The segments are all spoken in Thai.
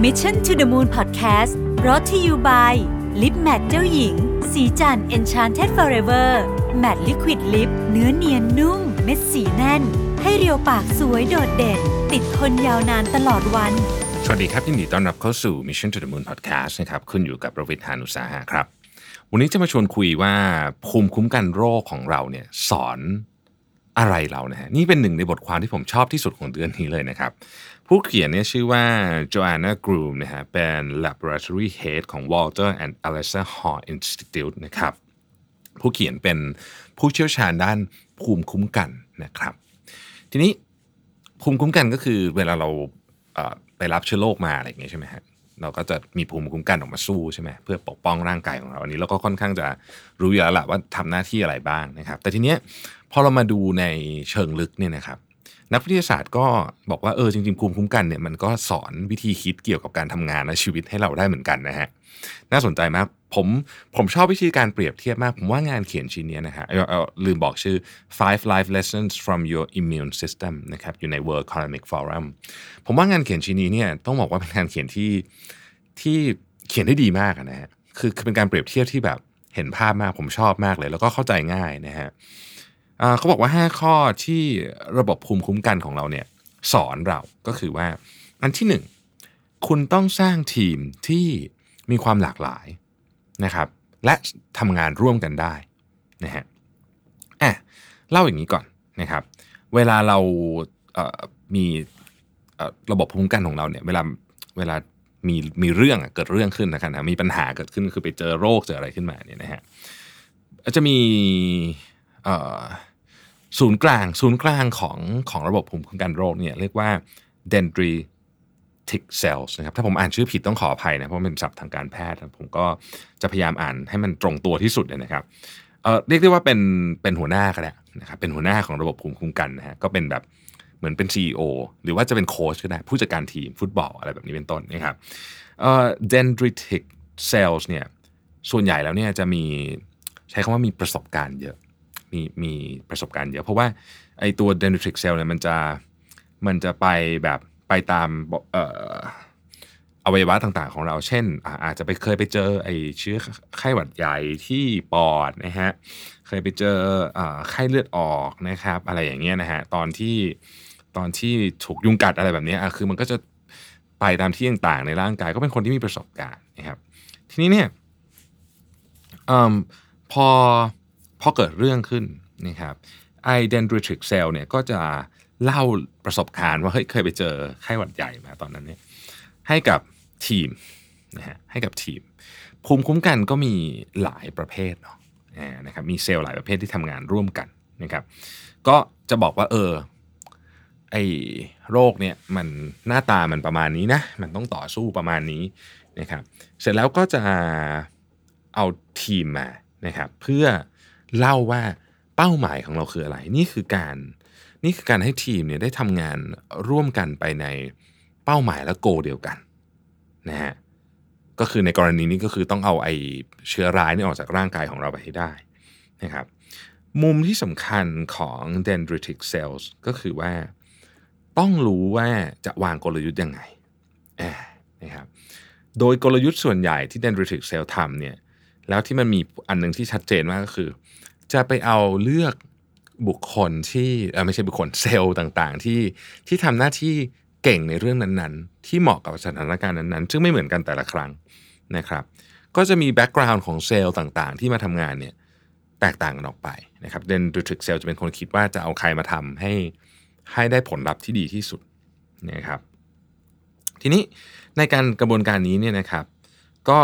Mission to the Moon Podcast รอ t ธออยู่ by ลิปแมทเจ้าหญิง สีจัน Enchanted Forever Matte Liquid Lip เนื้อเนียนนุ่ม เม็ดสีแน่น ให้เรียวปากสวยโดดเด่น ติดทนยาวนานตลอดวัน สวัสดีครับยินดีต้อนรับเข้าสู่ Mission to the Moon Podcast นะครับคุณอยู่กับประวิทยานุสาหะครับ วันนี้จะมาชวนคุยว่าภูมิคุ้มกันโรคของเราเนี่ยสอน อะไรเรานะฮะนี่เป็นหนึ่งในบทความที่ผมชอบที่สุดของเดือนนี้เลยนะครับ ผู้เขียนเนี่ยชื่อว่า Joanna Groom นะฮะเป็น Laboratory Head ของ Walter and Alexa Hall Institute นะครับ ผู้เขียนเป็นผู้เชี่ยวชาญด้านภูมิคุ้มกันนะครับ ทีนี้ภูมิคุ้มกันก็คือเวลาเราไปรับเชื้อโรคมาอะไรอย่างเงี้ยใช่ไหมฮะ เราก็จะมีภูมิคุ้มกันออกมาสู้ใช่ไหมเพื่อปกป้องร่างกายของเราอันนี้เราก็ค่อนข้างจะรู้อยู่แล้วแหละว่าทำหน้าที่อะไรบ้างนะครับ แต่ทีเนี้ยพอเรามาดูในเชิงลึกเนี่ยนะครับ นักวิทยาศาสตร์ก็บอกว่าเออจริงๆภูมิคุ้มกันเนี่ยมันก็สอนวิธีคิดเกี่ยวกับการทำงานและชีวิตให้เราได้เหมือนกันนะฮะน่าสนใจมาก ผมผมชอบวิธีการเปรียบเทียบมาก ผมว่างานเขียนชิ้นนี้นะฮะลืมบอกชื่อ five life lessons from your immune system นะครับอยู่ใน World Economic Forum ผมว่างานเขียนชิ้นนี้เนี่ยต้องบอกว่าเป็นงานเขียนที่ที่เขียนได้ดีมากนะฮะคือคือเป็นการเปรียบเทียบที่แบบเห็นภาพมากผมชอบมากเลย แล้วก็เข้าใจง่ายนะฮะเขาบอกว่า 5 ข้อที่ระบบภูมิคุ้มกันของเราเนี่ยสอนเราก็คือว่าอันที่ 1 คุณต้องสร้างทีมที่มีความหลากหลาย นะครับ และทำงานร่วมกันได้นะฮะอะเล่าอย่างนี้ก่อนนะครับ เวลาเราเมีระบบภูมิคุ้มกันของเราเนี่ยเวลาเวลามีมีเรื่องเกิดเรื่องขึ้นนะครับนะมีปัญหาเกิดขึ้นคือไปเจอโรคเจออะไรขึ้นมาเนี่ยนะฮะจะมีศูนย์กลางศูนย์กลางของของระบบภูมิคุ้มกันโรคเนี่ยเรียกว่า dendritic cells นะครับถ้าผมอ่านชื่อผิดต้องขออภัยนะเพราะมันเป็นศัพท์ทางการแพทย์ผมก็จะพยายามอ่านให้มันตรงตัวที่สุดนะครับเอ่อเรียกได้ว่าเป็นเป็นหัวหน้าก็ได้นะครับเป็นหัวหน้าของระบบภูมิคุ้มกันนะฮะก็เป็นแบบเหมือนเป็น CEO หรือว่าจะเป็นโค้ชก็ได้ผู้จัดการทีมฟุตบอลอะไรแบบนี้เป็นต้นนะครับเอ่อ dendritic cells เนี่ยส่วนใหญ่แล้วเนี่ยจะมีใช้คำว่ามีประสบการณ์เยอะมีมีประสบการณ์เยอะ เพราะว่าไอตัว dendritic cell เนี่ยมันจะมันจะไปแบบ ไปตามอวัยวะต่างๆ ของเรา เช่น อาจจะไปเคยไปเจอไอเชื้อไข้หวัดใหญ่ที่ปอดนะฮะ เคยไปเจอไข้เลือดออกนะครับ อะไรอย่างเงี้ยนะฮะ ตอนที่ตอนที่ถูกยุงกัดอะไรแบบนี้คือมันก็จะไปตามที่ต่างๆ ในร่างกายก็เป็นคนที่มีประสบการณ์นะครับ ทีนี้เนี่ยอพอพอเกิดเรื่องขึ้นนะครับไอ dendritic cell เนี่ยก็จะ เล่าประสบการณ์ว่าเฮ้ยเคยไปเจอไข้หวัดใหญ่มาตอนนั้นเนี่ยให้กับทีมนะฮะให้กับทีม ภูมิคุ้มกันก็มีหลายประเภทเนาะนะครับมีเซลล์หลายประเภทที่ทำงานร่วมกันนะครับก็จะบอกว่าเออไอโรคเนี่ยมันหน้าตามันประมาณนี้นะมันต้องต่อสู้ประมาณนี้นะครับเสร็จแล้วก็จะเอาทีมมานะครับเพื่อเล่าว่าเป้าหมายของเราคืออะไร นี่คือการ นี่คือการให้ทีมเนี่ยได้ทำงานร่วมกันไปในเป้าหมายและโกเดียวกันนะฮะก็คือในกรณีนี้ก็คือต้องเอาไอเชื้อร้ายนี่ออกจากร่างกายของเราไปให้ได้นะครับมุมที่สำคัญของ dendritic cells ก็คือว่าต้องรู้ว่าจะวางกลยุทธ์ยังไงนะครับโดยกลยุทธ์ส่วนใหญ่ที่ dendritic cell ทำเนี่ยแล้วที่มันมีอันหนึงที่ชัดเจนมากก็คือ จะไปเอาเลือก บุคคลที่ไม่ใช่บุคคลเซลล์ต่างๆ ที่ที่ทำหน้าที่เก่งในเรื่องนั้นๆ ที่เหมาะกับสถานการณ์นั้นๆ ซึ่งไม่เหมือนกันแต่ละครั้งนะครับ ก็จะมี background ของเซลล์ต่างๆ ที่มาทำงานเนี่ยแตกต่างกันออกไปนะครับ dendritic cell จะเป็นคนคิดว่าจะเอาใครมาทำให้ให้ได้ผลลัพธ์ที่ดีที่สุดนะครับ ทีนี้ในการกระบวนการนี้เนี่ยนะครับ ก็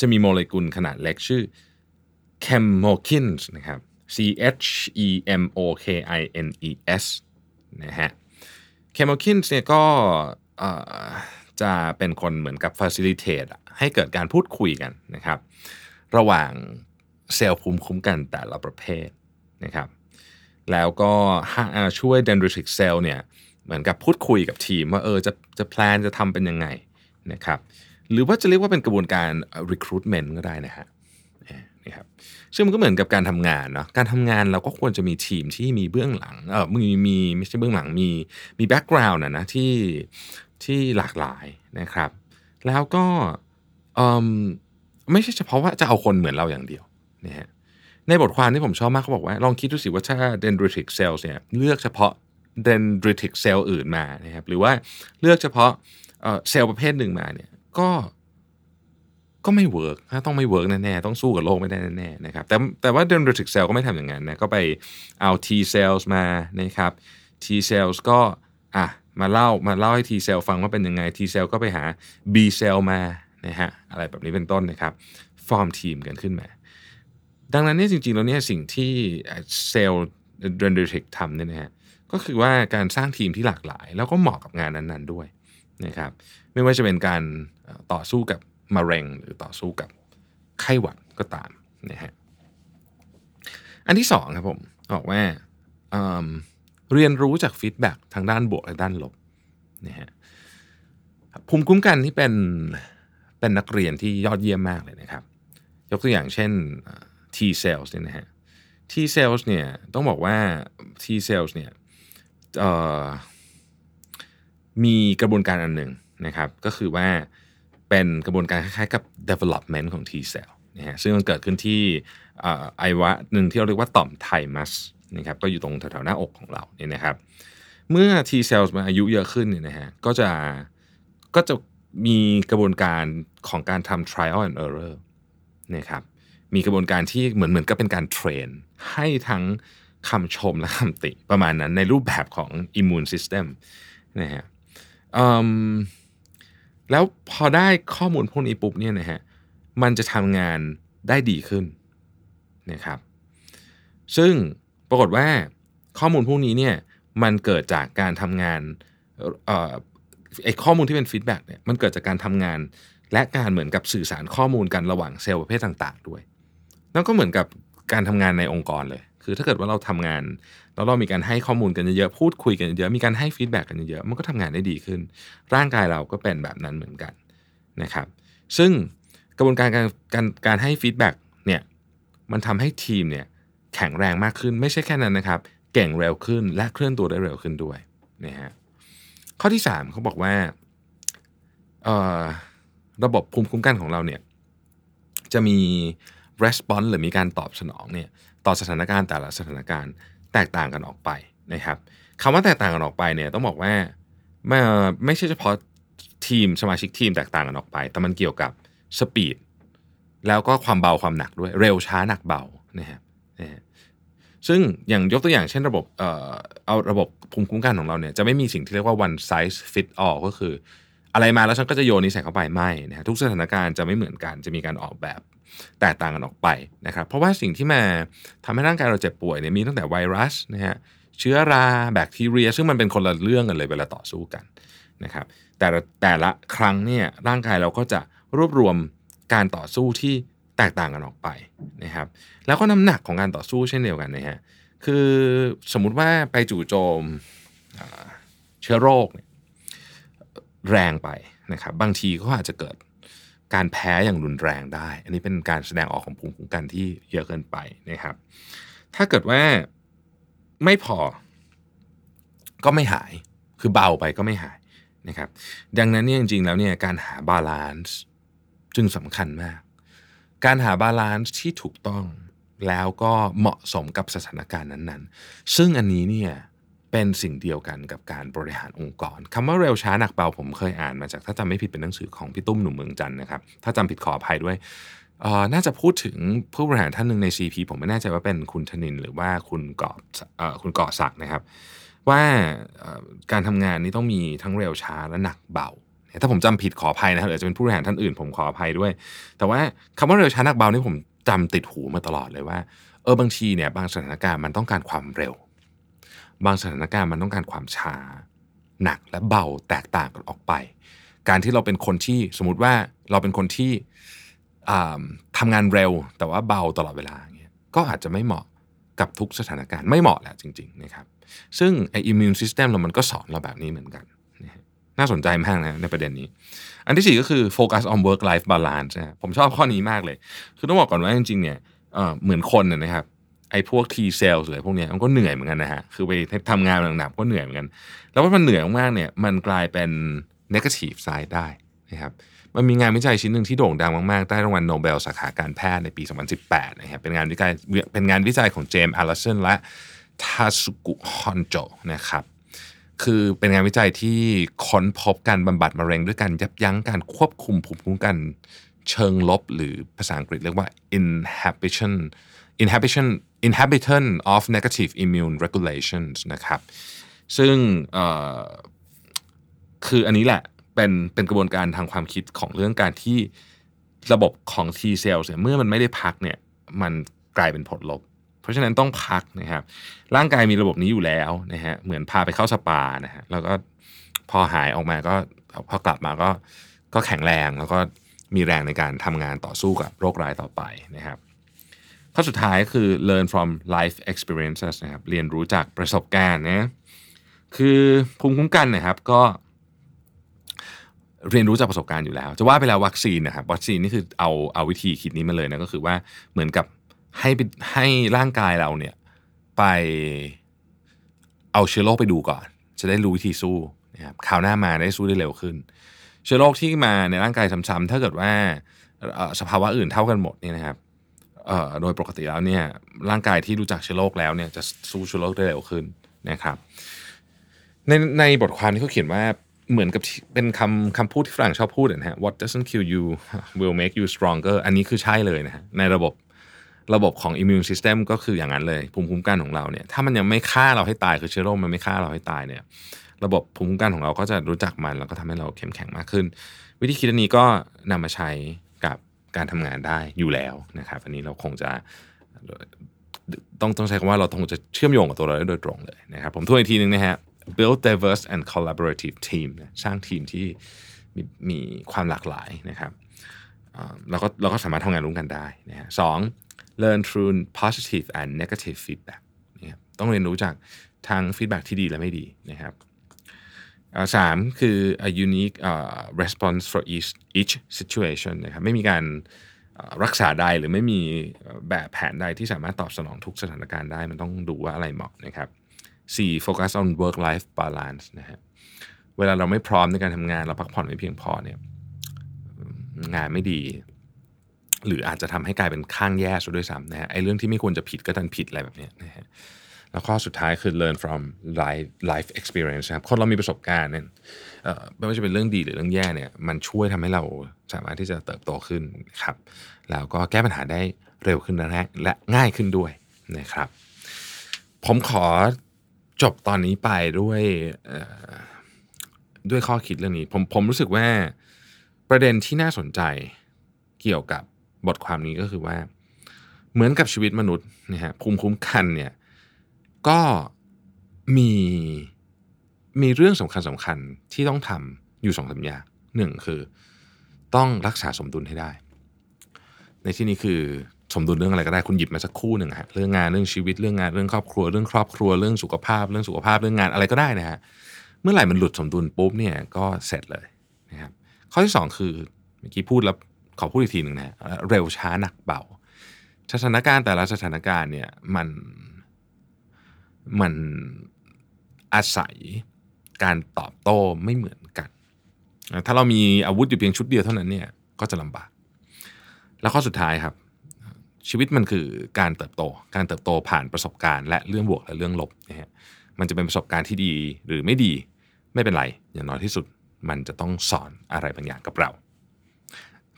จะมีโมเลกุลขนาดเล็กชื่อ chemokines นะครับ C H E M O K I N E S นะฮะ chemokines เนี่ยก็จะเป็นคนเหมือนกับ facilitate ให้เกิดการพูดคุยกันนะครับ ระหว่างเซลล์ภูมิคุ้มกันแต่ละประเภทนะครับ แล้วก็ช่วย dendritic cell เนี่ยเหมือนกับพูดคุยกับทีมว่าเออจะจะแพลนจะทำเป็นยังไงนะครับ หรือว่าจะเรียกว่าเป็นกระบวนการ recruitment ก็ได้นะฮะนี่ครับ ซึ่งมันก็เหมือนกับการทำงานเนาะการทำงานเราก็ควรจะมีทีมที่มีเบื้องหลังเออมีมีไม่ใช่เบื้องหลังมีมี background นะนะที่ที่หลากหลายนะครับ แล้วก็ไม่ใช่เฉพาะว่าจะเอาคนเหมือนเราอย่างเดียวนะฮะในบทความที่ผมชอบมากเขาบอกว่า ลองคิดดูสิว่าถ้า dendritic cells เนี่ยเลือกเฉพาะ dendritic cell อื่นมานะครับหรือว่าเลือกเฉพาะเซลล์ประเภทหนึ่งมาเนี่ยก็ ก็ไม่ work ถ้าต้องไม่ work แน่ๆ ต้องสู้กับโรคไม่ได้แน่ๆนะครับแต่แต่ว่า dendritic cell ก็ไม่ทำอย่างนั้นนะก็ไปเอา T cells มานะครับ T cells ก็อะมาเล่ามาเล่าให้ T cell ฟังว่าเป็นยังไง T cell ก็ไปหา B cell มานะฮะอะไรแบบนี้เป็นต้นนะครับฟอร์มทีมกันขึ้นมา ดังนั้นเนี่ยจริงๆ แล้วเนี่ยสิ่งที่เซลล์เดนเดริกทำเนี่ยนะฮะก็คือว่าการสร้างทีมที่หลากหลาย แล้วก็เหมาะกับงานนั้นๆด้วยนะครับไม่ว่าจะเป็นการต่อสู้กับ มะเร็งหรือต่อสู้กับไข้หวัดก็ตามนะฮะอันที่สองครับผมบอกว่าเเรียนรู้จากฟีดแบ็ทางด้านบวกและด้านลบนะฮะภูมิคุ้มกันที่เป็นเป็นนักเรียนที่ยอดเยี่ยมมากเลยนะครับ ยกตัวอย่างเช่น T cells เนี่ยนะฮะ T cells เนี่ยต้องบอกว่า T cells เนี่ยมีกระบวนการอันหนึ่งนะครับ ก็คือว่า เป็นกระบวนการคล้ายๆกับ development ของ T cell นะฮะซึ่งมันเกิดขึ้นที่ไอวะหนึ่งที่เราเรียกว่าต่อมไทมัสนะครับก็อยู่ตรงแถวๆหน้าอกของเราเนี่ยนะครับ เมื่อ T cells มาอายุเยอะขึ้นเนี่ยนะฮะก็จะก็จะมีกระบวนการของการทำ trial and error นะครับมีกระบวนการที่เหมือนเหมือนกับเป็นการเทรน ให้ทั้งคำชมและคำติประมาณนั้นในรูปแบบของ immune system นะฮะ แล้วพอได้ข้อมูลพวกนี้ปุ๊บเนี่ยนะฮะมันจะทำงานได้ดีขึ้นนะครับ ซึ่งปรากฏว่าข้อมูลพวกนี้เนี่ยมันเกิดจากการทำงานไอ้ข้อมูลที่เป็น feedback เนี่ยมันเกิดจากการทำงาน และการเหมือนกับสื่อสารข้อมูลกันระหว่างเซลล์ประเภทต่าง ๆ ด้วย นั่นก็เหมือนกับการทำงานในองค์กรเลย คือถ้าเกิดว่าเราทำงาน แล้วเรามีการให้ข้อมูลกันเยอะๆพูดคุยกันเยอะมีการให้ feedback กันเยอะมันก็ทำงานได้ดีขึ้น ร่างกายเราก็เป็นแบบนั้นเหมือนกันนะครับ ซึ่งกระบวนการการการการให้ feedback เนี่ยมันทำให้ทีมเนี่ยแข็งแรงมากขึ้นไม่ใช่แค่นั้นนะครับ เก่งเร็วขึ้นและเคลื่อนตัวได้เร็วขึ้นด้วยนะฮะข้อที่ 3เขาบอกว่าระบบภูมิคุ้มกันของเราเนี่ยจะมี response หรือมีการตอบสนองเนี่ยต่อสถานการณ์แต่ละสถานการณ์แตกต่างกันออกไปนะครับคำว่าแตกต่างกันออกไปเนี่ยต้องบอกว่าไม่ไม่ใช่เฉพาะทีมสมาชิกทีมแตกต่างกันออกไป แต่มันเกี่ยวกับสปีดแล้วก็ความเบาความหนักด้วยเร็วช้าหนักเบานะครับซึ่งอย่างยกตัวอย่างเช่นระบบเอ่อเอาระบบภูมิคุ้มกันของเราเนี่ยจะไม่มีสิ่งที่เรียกว่า one size fit all ก็คือ อะไรมาแล้วฉันก็จะโยนนี้ใส่เข้าไปไม่นะฮะทุกสถานการณ์จะไม่เหมือนกันจะมีการออกแบบ แตกต่างกันออกไปนะครับ เพราะว่าสิ่งที่มาทำให้ร่างกายเราเจ็บป่วยเนี่ยมีตั้งแต่ไวรัสนะฮะเชื้อราแบคทีเรีย ซึ่งมันเป็นคนละเรื่องกันเลยเวลาต่อสู้กันนะครับ แต่แต่ละครั้งเนี่ยร่างกายเราก็จะรวบรวมการต่อสู้ที่แตกต่างกันออกไปนะครับ แล้วก็น้ำหนักของการต่อสู้เช่นเดียวกันนะฮะคือสมมุติว่าไปจู่โจมเชื้อโรคแรงไปนะครับ บางทีก็อาจจะเกิด การแพ้อย่างรุนแรงได้ อันนี้เป็นการแสดงออกของภูมิคุ้มกันที่เยอะเกินไปนะครับ ถ้าเกิดว่าไม่พอ ก็ไม่หาย คือเบาไปก็ไม่หายนะครับ ดังนั้นเนี่ยจริงๆแล้วเนี่ยการหา balance จึงสำคัญมาก การหา balance ที่ถูกต้องแล้วก็เหมาะสมกับสถานการณ์นั้นๆ ซึ่งอันนี้เนี่ย เป็นสิ่งเดียวกันกับการบริหารองค์กรคำว่าเร็วช้าหนักเบาผมเคยอ่านมาจากถ้าจำไม่ผิดเป็นหนังสือของพี่ตุ้มหนุ่มเมืองจันท์นะครับถ้าจำผิดขออภัยด้วยน่าจะพูดถึงผู้บริหารท่านหนึ่งใน CP ผมไม่แน่ใจว่าเป็นคุณธนินหรือว่าคุณกอบคุณก่อศักนะครับ ว่าการทำงานนี้ต้องมีทั้งเร็วช้าและหนักเบาถ้าผมจำผิดขออภัยนะครับหรือจะเป็นผู้บริหารท่านอื่น ผมขออภัยด้วย แต่ว่าคำว่าเร็วช้าหนักเบานี่ผมจำติดหูมาตลอดเลยว่าเออบางทีเนี่ยบางสถานการณ์มันต้องการความเร็ว บางสถานการณ์มันต้องการความช้า หนักและเบาแตกต่างกันออกไป การที่เราเป็นคนที่สมมติว่าเราเป็นคนที่ทำงานเร็วแต่ว่าเบาตลอดเวลาเงี้ยก็อาจจะไม่เหมาะกับทุกสถานการณ์ไม่เหมาะแหละจริงๆนะครับซึ่งไออิมมูนซิสเต็มเรามันก็สอนเราแบบนี้เหมือนกัน น่าสนใจมากนะในประเด็นนี้ อันที่สี่ก็คือโฟกัส on work life balance นะผมชอบข้อนี้มากเลย คือต้องบอกก่อนว่าจริงๆเนี่ยเหมือนคนนะครับ ไอ้พวก T cells เลยพวกนี้มันก็เหนื่อยเหมือนกันนะฮะ คือไปทำงานหนักๆก็เหนื่อยเหมือนกัน แล้วว่ามันเหนื่อยมากๆเนี่ยมันกลายเป็น negative side ได้นะครับมันมีงานวิจัยชิ้นหนึ่งที่โด่งดังมากๆ ได้รางวัลโนเบลสาขาการแพทย์ในปี 2018 นะครับ เป็นงานวิจัยเป็นงานวิจัยของเจมส์ อัลลิสันและทาสุกุฮอนโจนะครับ คือเป็นงานวิจัยที่ค้นพบการบำบัดมะเร็งด้วยการยับยั้งการควบคุมภูมิคุ้มกันเชิงลบ หรือภาษาอังกฤษเรียกว่า inhibition inhibition inhibition of negative immune regulations นะครับซึ่งคืออันนี้แหละเป็นเป็นกระบวนการทางความคิดของเรื่องการที่ระบบของ T cells เนี่ยเมื่อมันไม่ได้พักเนี่ยมันกลายเป็นผลลบ เพราะฉะนั้นต้องพักนะครับ ร่างกายมีระบบนี้อยู่แล้วนะฮะเหมือนพาไปเข้าสปานะฮะแล้วก็พอหายออกมาก็พอกลับมาก็ก็แข็งแรงแล้วก็มีแรงในการทำงานต่อสู้กับโรคร้ายต่อไปนะครับ ข้อสุดท้ายคือ learn from life experiences นะครับเรียนรู้จากประสบการณ์นะคือภูมิคุ้มกันนะครับก็เรียนรู้จากประสบการณ์อยู่แล้ว จะว่าไปแล้ววัคซีนนะครับวัคซีนนี่คือเอาเอาวิธีคิดนี้มาเลยนะก็คือว่าเหมือนกับให้ให้ร่างกายเราเนี่ยไปเอาเชื้อโรคไปดูก่อน จะได้รู้วิธีสู้นะครับคราวหน้ามาได้สู้ได้เร็วขึ้น เชื้อโรคที่มาในร่างกายซ้ำๆถ้าเกิดว่าสภาวะอื่นเท่ากันหมดเนี่ยนะครับ โดยปกติแล้วเนี่ยร่างกายที่รู้จักเชื้อโรคแล้วเนี่ยจะสู้เชื้อโรคได้เร็วขึ้นนะครับ ในในบทความที่เขาเขียนว่าเหมือนกับเป็นคำคำพูดที่ฝรั่งชอบพูดนะฮะ what doesn't kill you will make you stronger อันนี้คือใช่เลยนะฮะในระบบระบบของ immune system ก็คืออย่างนั้นเลยภูมิคุ้มกันของเราเนี่ยถ้ามันยังไม่ฆ่าเราให้ตายคือเชื้อโรคมันไม่ฆ่าเราให้ตายเนี่ยระบบภูมิคุ้มกันของเราก็จะรู้จักมันแล้วก็ทำให้เราเข้มแข็งมากขึ้น วิธีคิดอันนี้ก็นำมาใช้ การทำงานได้อยู่แล้วนะครับอันนี้เราคงจะต้องต้องใช้คำว่าเราคงจะเชื่อมโยงกับตัวเราได้โดยตรงเลยนะครับผมทวนอีกทีนึงนะฮะ build diverse and collaborative team สร้างทีมที่มีมีความหลากหลายนะครับแล้วก็เราก็สามารถทำงานร่วมกันได้นะฮะสอง learn through positive and negative feedback นะครับต้องเรียนรู้จากทางฟีดแบ็ที่ดีและไม่ดีนะครับ สามคือ a unique uh, response for each each situation นะครับไม่มีการรักษาใดหรือไม่มีแบบแผนใดที่สามารถตอบสนองทุกสถานการณ์ได้มันต้องดูว่าอะไรเหมาะนะครับ 4. focus on work life balance นะฮะเวลาเราไม่พร้อมในการทำงานเราพักผ่อนไม่เพียงพอเนี่ยงานไม่ดี หรืออาจจะทำให้กลายเป็นข้างแย่ซะด้วยซ้ำนะฮะไอ้เรื่องที่ไม่ควรจะผิดก็ดันผิดอะไรแบบนี้นะฮะ แล้วข้อสุดท้ายคือ learn from life life experience ครับคนเรามีประสบการณ์เนี่ยไม่ว่าจะเป็นเรื่องดีหรือเรื่องแย่เนี่ยมันช่วยทำให้เราสามารถที่จะเติบโตขึ้นครับแล้วก็แก้ปัญหาได้เร็วขึ้นและและง่ายขึ้นด้วยนะครับ ผมขอจบตอนนี้ไปด้วยด้วยข้อคิดเรื่องนี้ ผมผมรู้สึกว่าประเด็นที่น่าสนใจเกี่ยวกับบทความนี้ก็คือว่า เหมือนกับชีวิตมนุษย์นะฮะภูมิคุ้มกันเนี่ย ก็มีมีเรื่องสำคัญสำคัญที่ต้องทำอยู่สองสามอย่างหนึ่งคือ ต้องรักษาสมดุลให้ได้ ในที่นี้คือสมดุลเรื่องอะไรก็ได้คุณหยิบมาสักคู่หนึ่งฮะเรื่องงานเรื่องชีวิตเรื่องงานเรื่องครอบครัว เรื่องครอบครัวเรื่องสุขภาพ เรื่องสุขภาพเรื่องงานอะไรก็ได้นะฮะเมื่อไหร่มันหลุดสมดุลปุ๊บเนี่ยก็เสร็จเลยนะครับข้อที่ 2 คือเมื่อกี้พูดแล้วขอพูดอีกทีหนึ่งนะเร็วช้าหนักเบาสถานการณ์แต่ละสถานการณ์เนี่ยมัน มันอาศัยการตอบโต้ไม่เหมือนกัน ถ้าเรามีอาวุธอยู่เพียงชุดเดียวเท่านั้นเนี่ยก็จะลำบาก แล้วข้อสุดท้ายครับ ชีวิตมันคือการเติบโต การเติบโตผ่านประสบการณ์และเรื่องบวกและเรื่องลบนะฮะมันจะเป็นประสบการณ์ที่ดีหรือไม่ดีไม่เป็นไร อย่างน้อยที่สุดมันจะต้องสอนอะไรบางอย่างกับเรา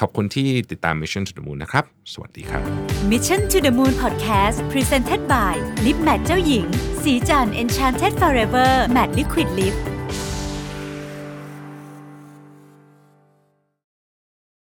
ขอบคุณที่ติดตาม Mission to the Moon นะครับ สวัสดีครับ Mission to the Moon Podcast Presented by Lip Matte เจ้าหญิง สีจัน Enchanted Forever Matte Liquid Lip